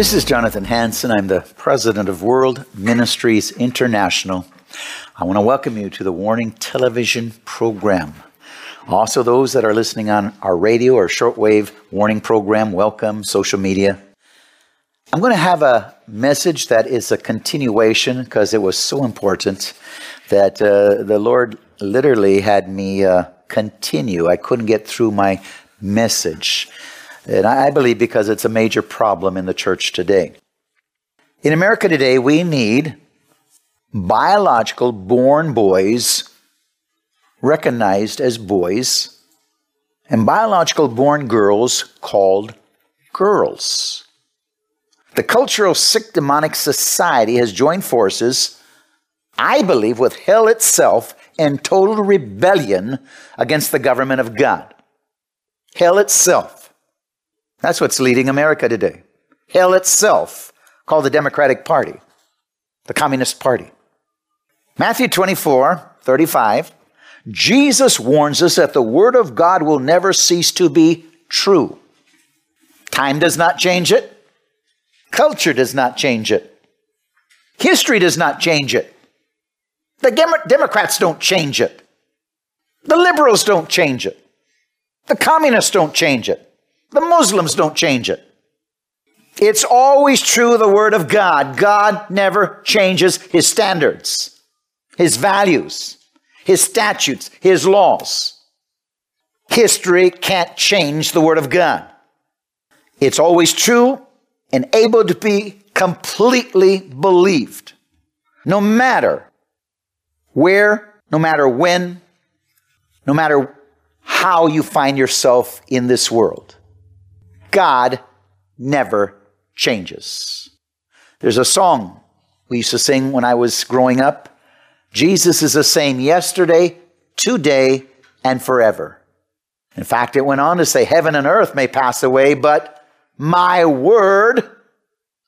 This is Jonathan Hansen. I'm the president of World Ministries International. I want to welcome you to the Warning Television program. Also, those that are listening on our radio or shortwave warning program, welcome, social media. I'm going to have a message that is a continuation because it was so important that uh, the Lord literally had me uh, continue. I couldn't get through my message. And I believe because it's a major problem in the church today. In America today, we need biological born boys recognized as boys and biological born girls called girls. The cultural sick demonic society has joined forces, I believe, with hell itself in total rebellion against the government of God. Hell itself. That's what's leading America today. Hell itself, called the Democratic Party, the Communist Party. Matthew 24, 35 Jesus warns us that the Word of God will never cease to be true. Time does not change it, culture does not change it, history does not change it. The Democrats don't change it, the liberals don't change it, the communists don't change it, the Muslims don't change it. It's always true, the Word of God. God never changes His standards, His values his statutes, his laws. History can't change the Word of God. It's always true and able to be completely believed, no matter where, no matter when, no matter how you find yourself in this world. God never changes. There's a song we used to sing when I was growing up. Jesus is the same yesterday, today, and forever. In fact, it went on to say, Heaven and earth may pass away, but my word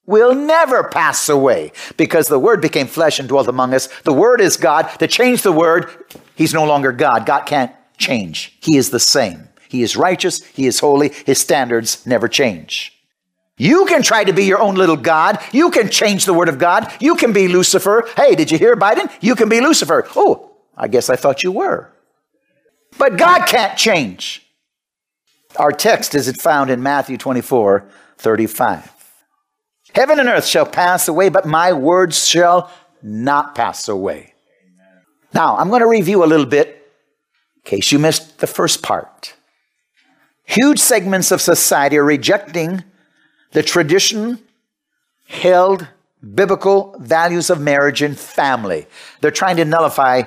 will never pass away because the word became flesh and dwelt among us. The word is God. To change the word, he's no longer God. God can't change. He is the same. He is righteous. He is holy. His standards never change. You can try to be your own little God. You can change the word of God. You can be Lucifer. Hey, did you hear Biden? You can be Lucifer. Oh, I guess I thought you were. But God can't change. Our text is found in Matthew 24 35. Heaven and earth shall pass away, but my words shall not pass away. Now, I'm going to review a little bit in case you missed the first part. Huge segments of society are rejecting the tradition held biblical values of marriage and family. They're trying to nullify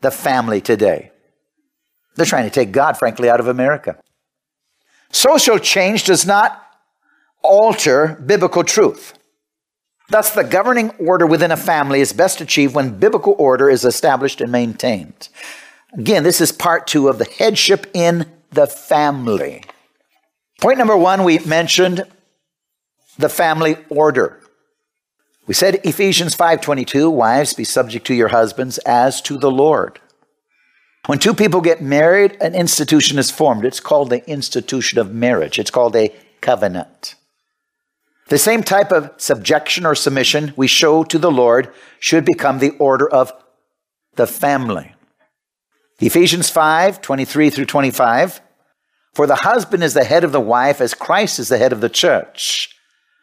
the family today. They're trying to take God, frankly, out of America. Social change does not alter biblical truth. Thus, the governing order within a family is best achieved when biblical order is established and maintained. Again, this is part two of the headship in the family. Point number one, we mentioned the family order. We said Ephesians 5:22, wives be subject to your husbands as to the Lord. When two people get married, an institution is formed. It's called the institution of marriage. It's called a covenant. The same type of subjection or submission we show to the Lord should become the order of the family. Ephesians 5 23 through 25. For the husband is the head of the wife, as Christ is the head of the church.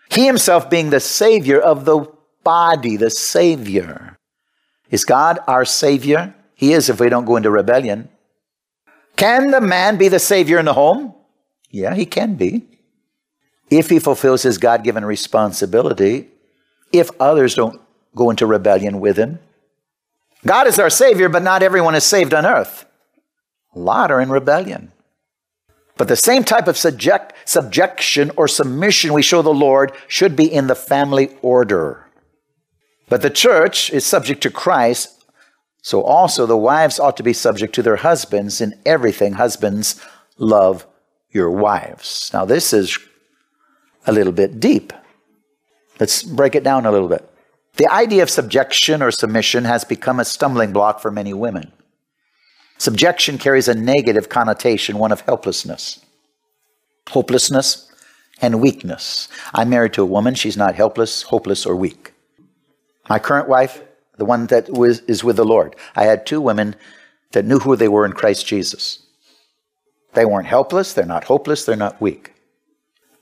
He himself being the Savior of the body, the Savior. Is God our Savior? He is if we don't go into rebellion. Can the man be the Savior in the home? Yeah, he can be. If he fulfills his God given responsibility, if others don't go into rebellion with him. God is our Savior, but not everyone is saved on earth. A lot are in rebellion. But the same type of subject, subjection or submission we show the Lord should be in the family order. But the church is subject to Christ, so also the wives ought to be subject to their husbands in everything. Husbands, love your wives. Now, this is a little bit deep. Let's break it down a little bit. The idea of subjection or submission has become a stumbling block for many women. Subjection carries a negative connotation, one of helplessness, hopelessness, and weakness. I'm married to a woman. She's not helpless, hopeless, or weak. My current wife, the one that is with the Lord. I had two women that knew who they were in Christ Jesus. They weren't helpless, they're not hopeless, they're not weak.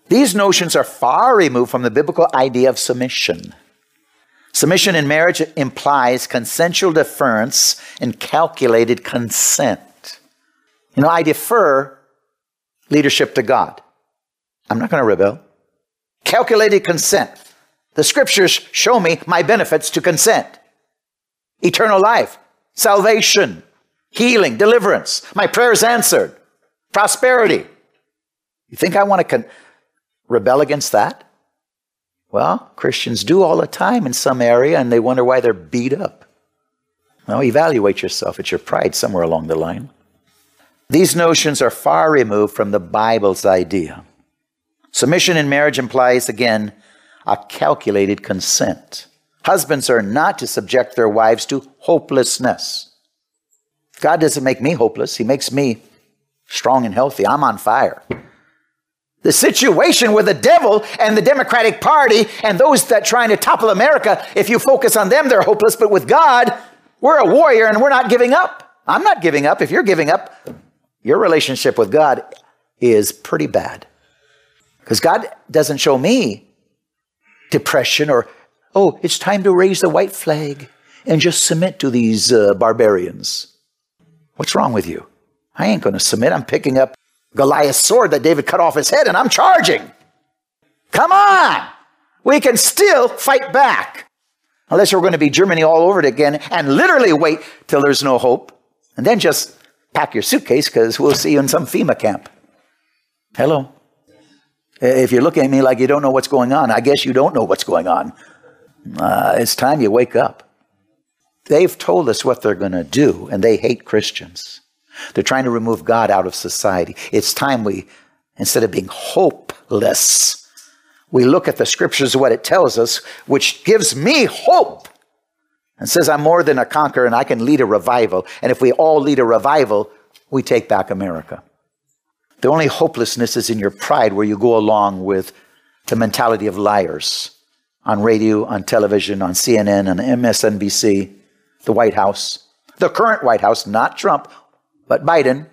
These notions are far removed from the biblical idea of submission. Submission in marriage implies consensual deference and calculated consent. You know, I defer leadership to God. I'm not going to rebel. Calculated consent. The scriptures show me my benefits to consent eternal life, salvation, healing, deliverance, my prayers answered, prosperity. You think I want to con- rebel against that? Well, Christians do all the time in some area and they wonder why they're beat up. Now, evaluate yourself. It's your pride somewhere along the line. These notions are far removed from the Bible's idea. Submission in marriage implies, again, a calculated consent. Husbands are not to subject their wives to hopelessness. God doesn't make me hopeless, He makes me strong and healthy. I'm on fire. The situation with the devil and the Democratic Party and those that trying to topple America, if you focus on them, they're hopeless. But with God, we're a warrior and we're not giving up. I'm not giving up. If you're giving up, your relationship with God is pretty bad. Because God doesn't show me depression or, oh, it's time to raise the white flag and just submit to these uh, barbarians. What's wrong with you? I ain't going to submit. I'm picking up Goliath's sword that David cut off his head and I'm charging. Come on! We can still fight back. Unless we're going to be Germany all over it again and literally wait till there's no hope and then just pack your suitcase because we'll see you in some FEMA camp. Hello? If you're looking at me like you don't know what's going on, I guess you don't know what's going on. Uh, it's time you wake up. They've told us what they're going to do, and they hate Christians. They're trying to remove God out of society. It's time we, instead of being hopeless, we look at the scriptures, what it tells us, which gives me hope and says, I'm more than a conqueror and I can lead a revival. And if we all lead a revival, we take back America. The only hopelessness is in your pride where you go along with the mentality of liars on radio, on television, on CNN, on MSNBC, the White House, the current White House, not Trump, but Biden.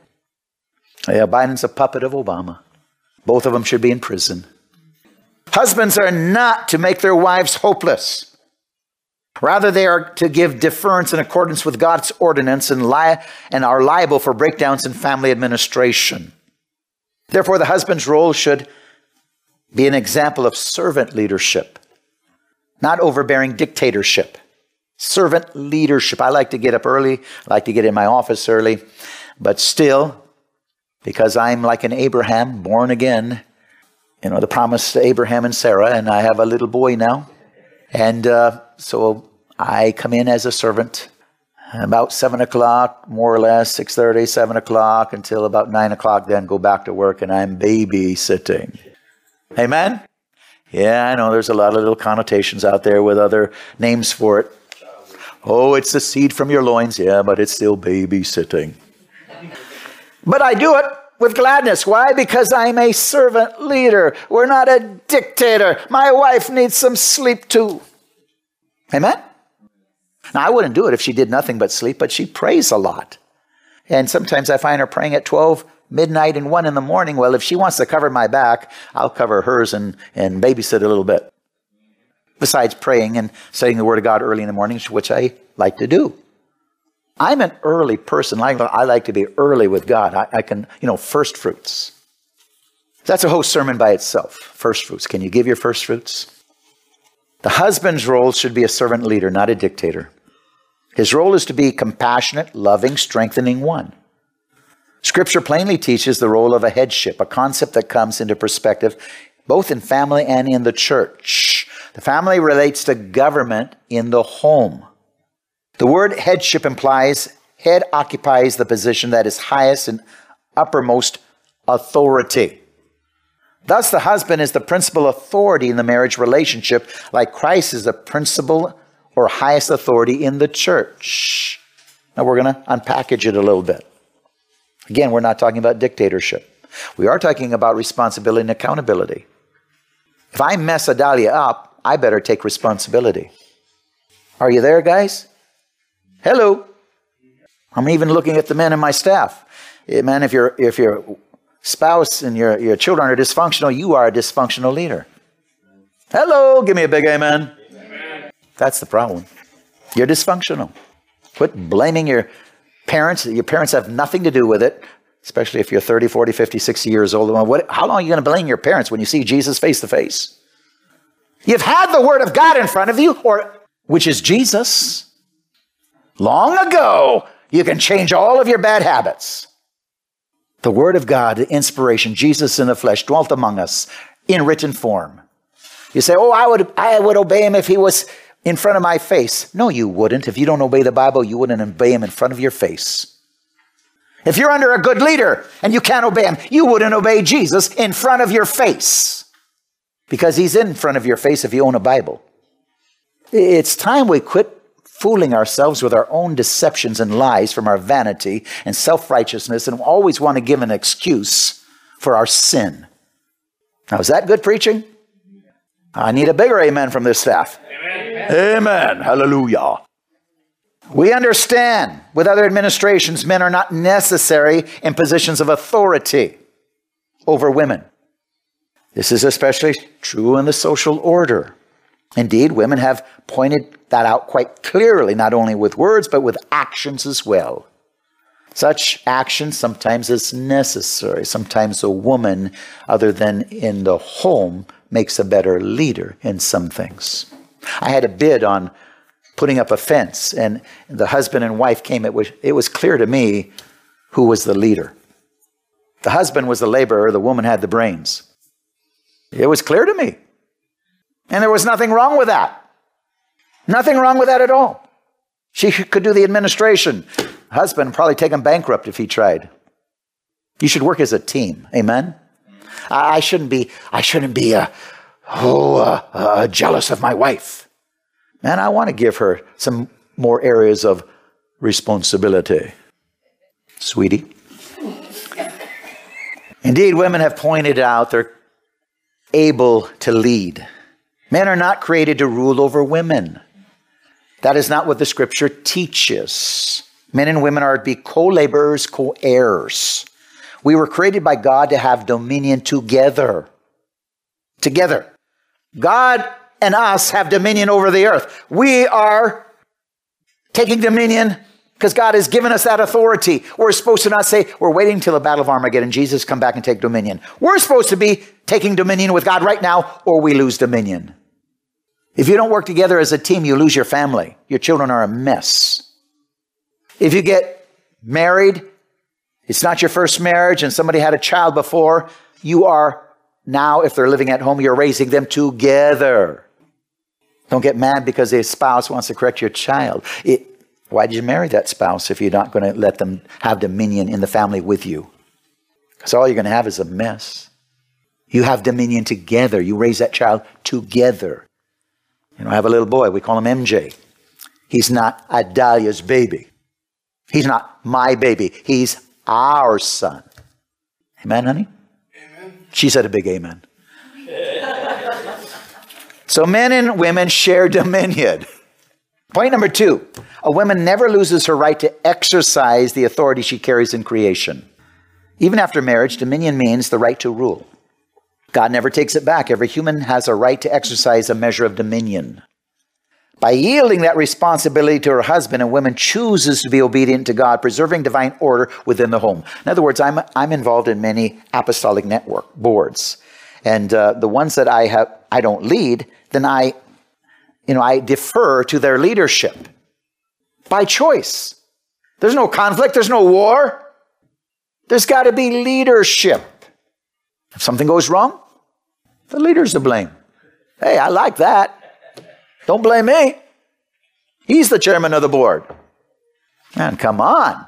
Yeah, Biden's a puppet of Obama. Both of them should be in prison. Husbands are not to make their wives hopeless. Rather, they are to give deference in accordance with God's ordinance and, li- and are liable for breakdowns in family administration. Therefore, the husband's role should be an example of servant leadership, not overbearing dictatorship. Servant leadership. I like to get up early, I like to get in my office early, but still, because I'm like an Abraham, born again, you know, the promise to Abraham and Sarah, and I have a little boy now. And uh, so I come in as a servant about seven o'clock, more or less, 6.30, 7 o'clock, until about 9 o'clock, then go back to work, and I'm babysitting. Amen? Yeah, I know there's a lot of little connotations out there with other names for it. Oh, it's the seed from your loins. Yeah, but it's still babysitting. But I do it with gladness. Why? Because I'm a servant leader. We're not a dictator. My wife needs some sleep too. Amen? Now, I wouldn't do it if she did nothing but sleep, but she prays a lot. And sometimes I find her praying at 12 midnight and 1 in the morning. Well, if she wants to cover my back, I'll cover hers and, and babysit a little bit. Besides praying and studying the Word of God early in the morning, which I like to do. I'm an early person. I, I like to be early with God. I, I can, you know, first fruits. That's a whole sermon by itself. First fruits. Can you give your first fruits? The husband's role should be a servant leader, not a dictator. His role is to be compassionate, loving, strengthening one. Scripture plainly teaches the role of a headship, a concept that comes into perspective both in family and in the church. The family relates to government in the home. The word headship implies head occupies the position that is highest and uppermost authority. Thus, the husband is the principal authority in the marriage relationship, like Christ is the principal or highest authority in the church. Now, we're going to unpackage it a little bit. Again, we're not talking about dictatorship. We are talking about responsibility and accountability. If I mess Adalia up, I better take responsibility. Are you there, guys? Hello. I'm even looking at the men in my staff. Eh, man, if your if your spouse and your, your children are dysfunctional, you are a dysfunctional leader. Hello, give me a big amen. amen. That's the problem. You're dysfunctional. Quit blaming your parents. Your parents have nothing to do with it, especially if you're 30, 40, 50, 60 years old. What, how long are you going to blame your parents when you see Jesus face to face? You've had the Word of God in front of you, or which is Jesus. Long ago, you can change all of your bad habits. The Word of God, the inspiration, Jesus in the flesh, dwelt among us in written form. You say, Oh, I would, I would obey him if he was in front of my face. No, you wouldn't. If you don't obey the Bible, you wouldn't obey him in front of your face. If you're under a good leader and you can't obey him, you wouldn't obey Jesus in front of your face because he's in front of your face if you own a Bible. It's time we quit fooling ourselves with our own deceptions and lies from our vanity and self righteousness and always want to give an excuse for our sin. Now, is that good preaching? I need a bigger amen from this staff. Amen. amen. Hallelujah. We understand with other administrations, men are not necessary in positions of authority over women. This is especially true in the social order. Indeed, women have pointed that out quite clearly, not only with words, but with actions as well. Such action sometimes is necessary. Sometimes a woman, other than in the home, makes a better leader in some things. I had a bid on putting up a fence, and the husband and wife came. It was, it was clear to me who was the leader. The husband was the laborer, the woman had the brains. It was clear to me. And there was nothing wrong with that. Nothing wrong with that at all. She could do the administration. Husband probably take him bankrupt if he tried. You should work as a team. Amen. I shouldn't be. I shouldn't be uh, oh uh, uh, jealous of my wife. Man, I want to give her some more areas of responsibility, sweetie. Indeed, women have pointed out they're able to lead. Men are not created to rule over women. That is not what the scripture teaches. Men and women are to be co laborers, co heirs. We were created by God to have dominion together. Together. God and us have dominion over the earth. We are taking dominion because God has given us that authority. We're supposed to not say, we're waiting until the battle of Armageddon, Jesus come back and take dominion. We're supposed to be taking dominion with God right now, or we lose dominion. If you don't work together as a team, you lose your family. Your children are a mess. If you get married, it's not your first marriage and somebody had a child before, you are now, if they're living at home, you're raising them together. Don't get mad because a spouse wants to correct your child. It, why did you marry that spouse if you're not going to let them have dominion in the family with you? Because all you're going to have is a mess. You have dominion together. You raise that child together. You know, I have a little boy. We call him MJ. He's not Adalia's baby. He's not my baby. He's our son. Amen, honey? Amen. She said a big amen. so men and women share dominion. Point number two a woman never loses her right to exercise the authority she carries in creation. Even after marriage, dominion means the right to rule. God never takes it back. Every human has a right to exercise a measure of dominion. By yielding that responsibility to her husband, a woman chooses to be obedient to God, preserving divine order within the home. In other words, I'm, I'm involved in many apostolic network boards. And uh, the ones that I have, I don't lead, then I, you know, I defer to their leadership by choice. There's no conflict. There's no war. There's got to be leadership. If something goes wrong, the leader's to blame. Hey, I like that. Don't blame me. He's the chairman of the board. Man, come on.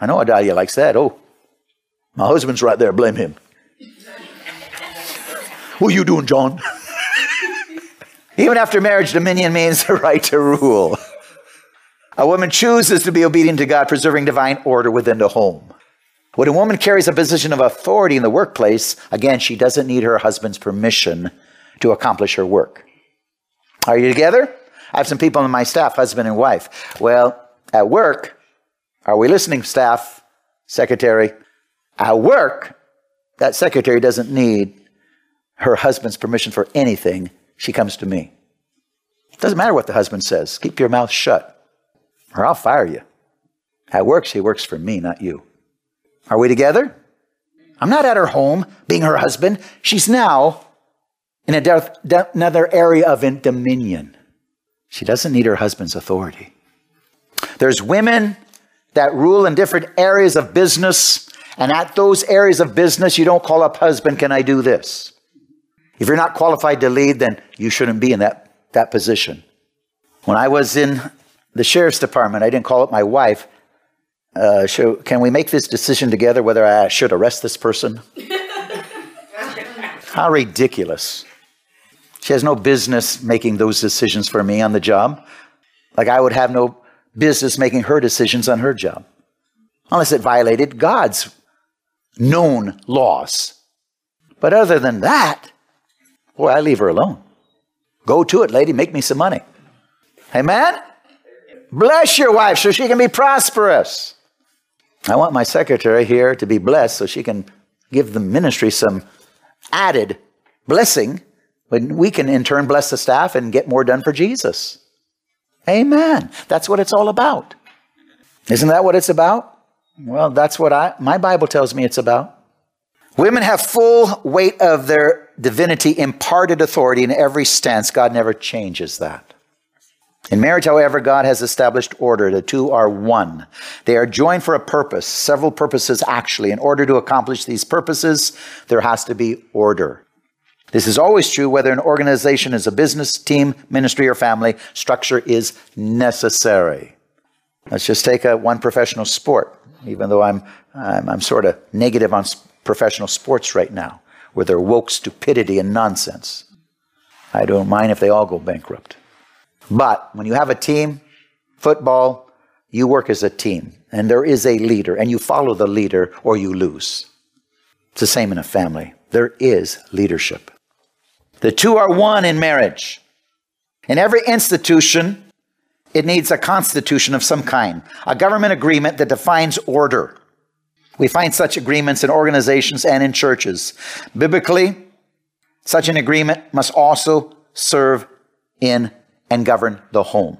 I know Adalia likes that. Oh, my husband's right there. Blame him. what are you doing, John? Even after marriage, dominion means the right to rule. A woman chooses to be obedient to God, preserving divine order within the home. When a woman carries a position of authority in the workplace, again, she doesn't need her husband's permission to accomplish her work. Are you together? I have some people on my staff, husband and wife. Well, at work, are we listening, staff, secretary? At work, that secretary doesn't need her husband's permission for anything. She comes to me. It doesn't matter what the husband says. Keep your mouth shut, or I'll fire you. At work, she works for me, not you. Are we together? I'm not at her home being her husband. She's now in another area of dominion. She doesn't need her husband's authority. There's women that rule in different areas of business, and at those areas of business, you don't call up husband, can I do this? If you're not qualified to lead, then you shouldn't be in that, that position. When I was in the sheriff's department, I didn't call up my wife. Uh, can we make this decision together whether I should arrest this person? How ridiculous. She has no business making those decisions for me on the job. Like I would have no business making her decisions on her job. Unless it violated God's known laws. But other than that, boy, I leave her alone. Go to it, lady, make me some money. Amen? Bless your wife so she can be prosperous. I want my secretary here to be blessed so she can give the ministry some added blessing when we can in turn bless the staff and get more done for Jesus. Amen. That's what it's all about. Isn't that what it's about? Well, that's what I my Bible tells me it's about. Women have full weight of their divinity imparted authority in every stance. God never changes that. In marriage, however, God has established order. The two are one. They are joined for a purpose, several purposes actually. In order to accomplish these purposes, there has to be order. This is always true whether an organization is a business, team, ministry, or family. Structure is necessary. Let's just take a, one professional sport, even though I'm, I'm, I'm sort of negative on professional sports right now, where they're woke stupidity and nonsense. I don't mind if they all go bankrupt. But when you have a team, football, you work as a team, and there is a leader, and you follow the leader or you lose. It's the same in a family. There is leadership. The two are one in marriage. In every institution, it needs a constitution of some kind, a government agreement that defines order. We find such agreements in organizations and in churches. Biblically, such an agreement must also serve in and govern the home.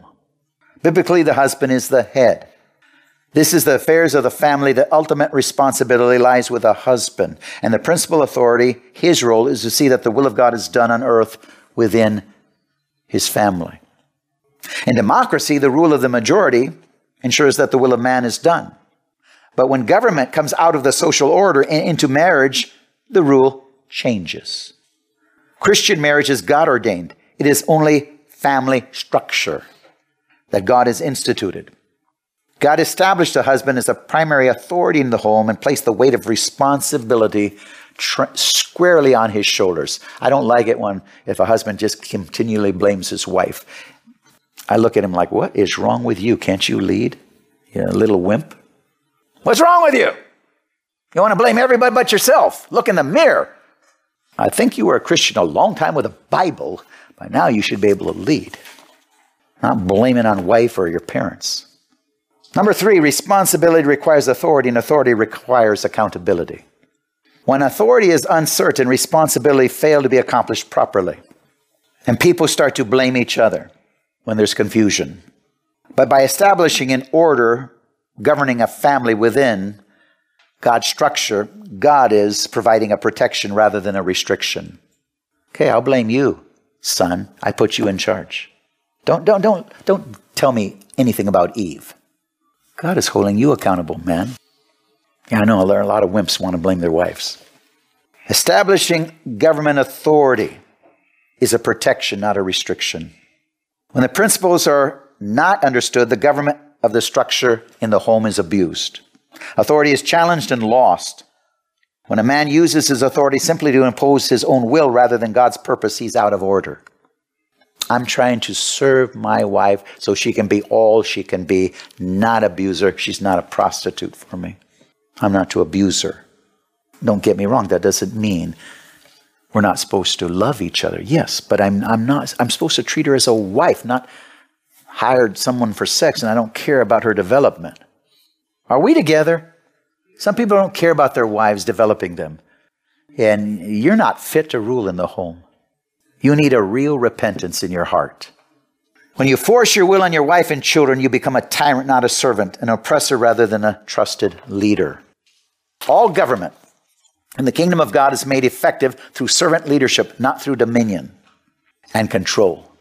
Biblically, the husband is the head. This is the affairs of the family. The ultimate responsibility lies with the husband. And the principal authority, his role, is to see that the will of God is done on earth within his family. In democracy, the rule of the majority ensures that the will of man is done. But when government comes out of the social order and into marriage, the rule changes. Christian marriage is God ordained, it is only family structure that God has instituted. God established the husband as the primary authority in the home and placed the weight of responsibility tr- squarely on his shoulders. I don't like it when if a husband just continually blames his wife. I look at him like, "What is wrong with you? Can't you lead? You a little wimp. What's wrong with you? You want to blame everybody but yourself? Look in the mirror. I think you were a Christian a long time with a Bible. By now, you should be able to lead." not blaming on wife or your parents. Number three, responsibility requires authority, and authority requires accountability. When authority is uncertain, responsibility fail to be accomplished properly. And people start to blame each other when there's confusion. But by establishing an order governing a family within God's structure, God is providing a protection rather than a restriction. Okay, I'll blame you, son. I put you in charge. Don't, don't, don't, don't tell me anything about Eve. God is holding you accountable, man. Yeah, I know a lot of wimps want to blame their wives. Establishing government authority is a protection, not a restriction. When the principles are not understood, the government of the structure in the home is abused. Authority is challenged and lost. When a man uses his authority simply to impose his own will rather than God's purpose, he's out of order. I'm trying to serve my wife so she can be all she can be, not abuse her. She's not a prostitute for me. I'm not to abuse her. Don't get me wrong, that doesn't mean we're not supposed to love each other. Yes, but I'm, I'm not, I'm supposed to treat her as a wife, not hired someone for sex and I don't care about her development. Are we together? Some people don't care about their wives developing them. And you're not fit to rule in the home. You need a real repentance in your heart. When you force your will on your wife and children, you become a tyrant, not a servant, an oppressor rather than a trusted leader. All government in the kingdom of God is made effective through servant leadership, not through dominion and control.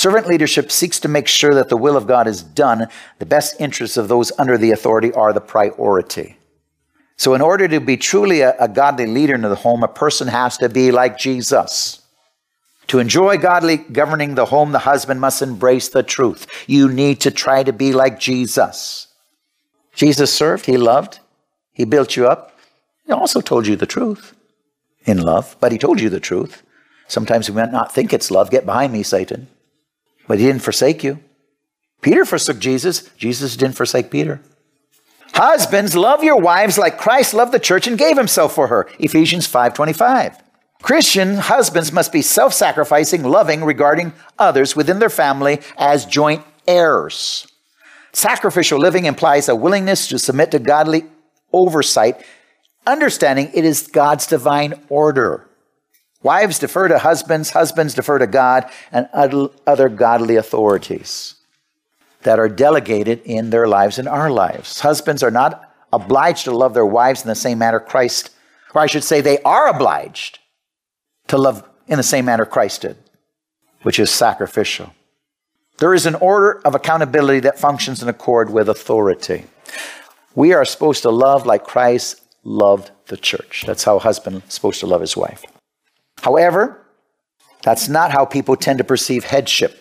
Servant leadership seeks to make sure that the will of God is done. The best interests of those under the authority are the priority. So, in order to be truly a, a, godly leader in the home, a person has to be like Jesus. To enjoy godly governing the home, the husband must embrace the truth. You need to try to be like Jesus. Jesus served, he loved, he built you up. He also told you the truth in love, but he told you the truth. Sometimes we might not think it's love. Get behind me, Satan but he didn't forsake you. Peter forsook Jesus. Jesus didn't forsake Peter. Husbands, love your wives like Christ loved the church and gave himself for her. Ephesians 5:25. Christian husbands must be self-sacrificing, loving regarding others within their family as joint heirs. Sacrificial living implies a willingness to submit to godly oversight, understanding it is God's divine order. Wives defer to husbands, husbands defer to God and other godly authorities that are delegated in their lives and our lives. Husbands are not obliged to love their wives in the same manner Christ, or I should say, they are obliged to love in the same manner Christ did, which is sacrificial. There is an order of accountability that functions in accord with authority. We are supposed to love like Christ loved the church. That's how a husband is supposed to love his wife. However, that's not how people tend to perceive headship.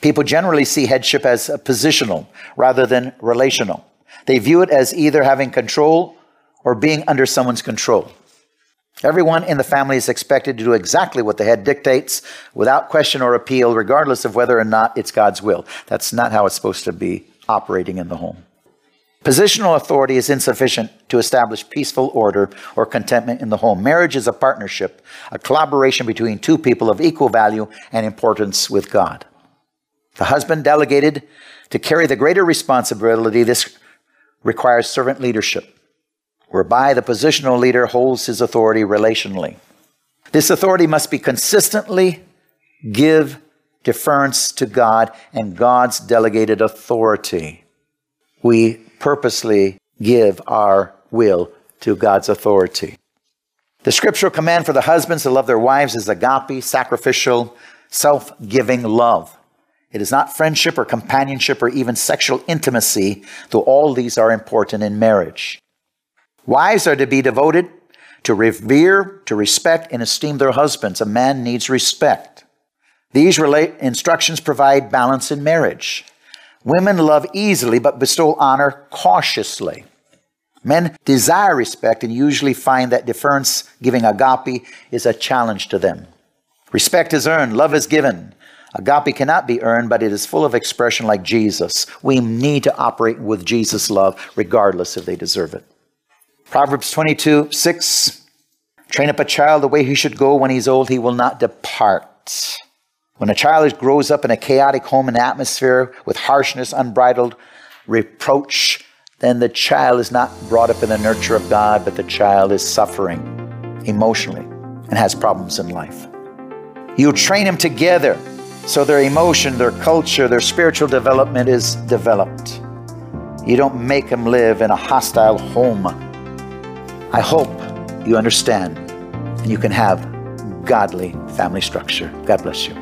People generally see headship as positional rather than relational. They view it as either having control or being under someone's control. Everyone in the family is expected to do exactly what the head dictates without question or appeal, regardless of whether or not it's God's will. That's not how it's supposed to be operating in the home. Positional authority is insufficient to establish peaceful order or contentment in the home. Marriage is a partnership, a collaboration between two people of equal value and importance with God. The husband delegated to carry the greater responsibility, this requires servant leadership, whereby the positional leader holds his authority relationally. This authority must be consistently give deference to God and God's delegated authority. We purposely give our will to God's authority. The scriptural command for the husbands to love their wives is agape, sacrificial, self giving love. It is not friendship or companionship or even sexual intimacy, though all these are important in marriage. Wives are to be devoted to revere, to respect, and esteem their husbands. A man needs respect. These instructions provide balance in marriage. Women love easily but bestow honor cautiously. Men desire respect and usually find that deference, giving agape, is a challenge to them. Respect is earned, love is given. Agape cannot be earned, but it is full of expression like Jesus. We need to operate with Jesus' love, regardless if they deserve it. Proverbs 22 6 Train up a child the way he should go. When he's old, he will not depart. When a child grows up in a chaotic home and atmosphere with harshness, unbridled reproach, then the child is not brought up in the nurture of God, but the child is suffering emotionally and has problems in life. You train them together so their emotion, their culture, their spiritual development is developed. You don't make them live in a hostile home. I hope you understand and you can have godly family structure. God bless you.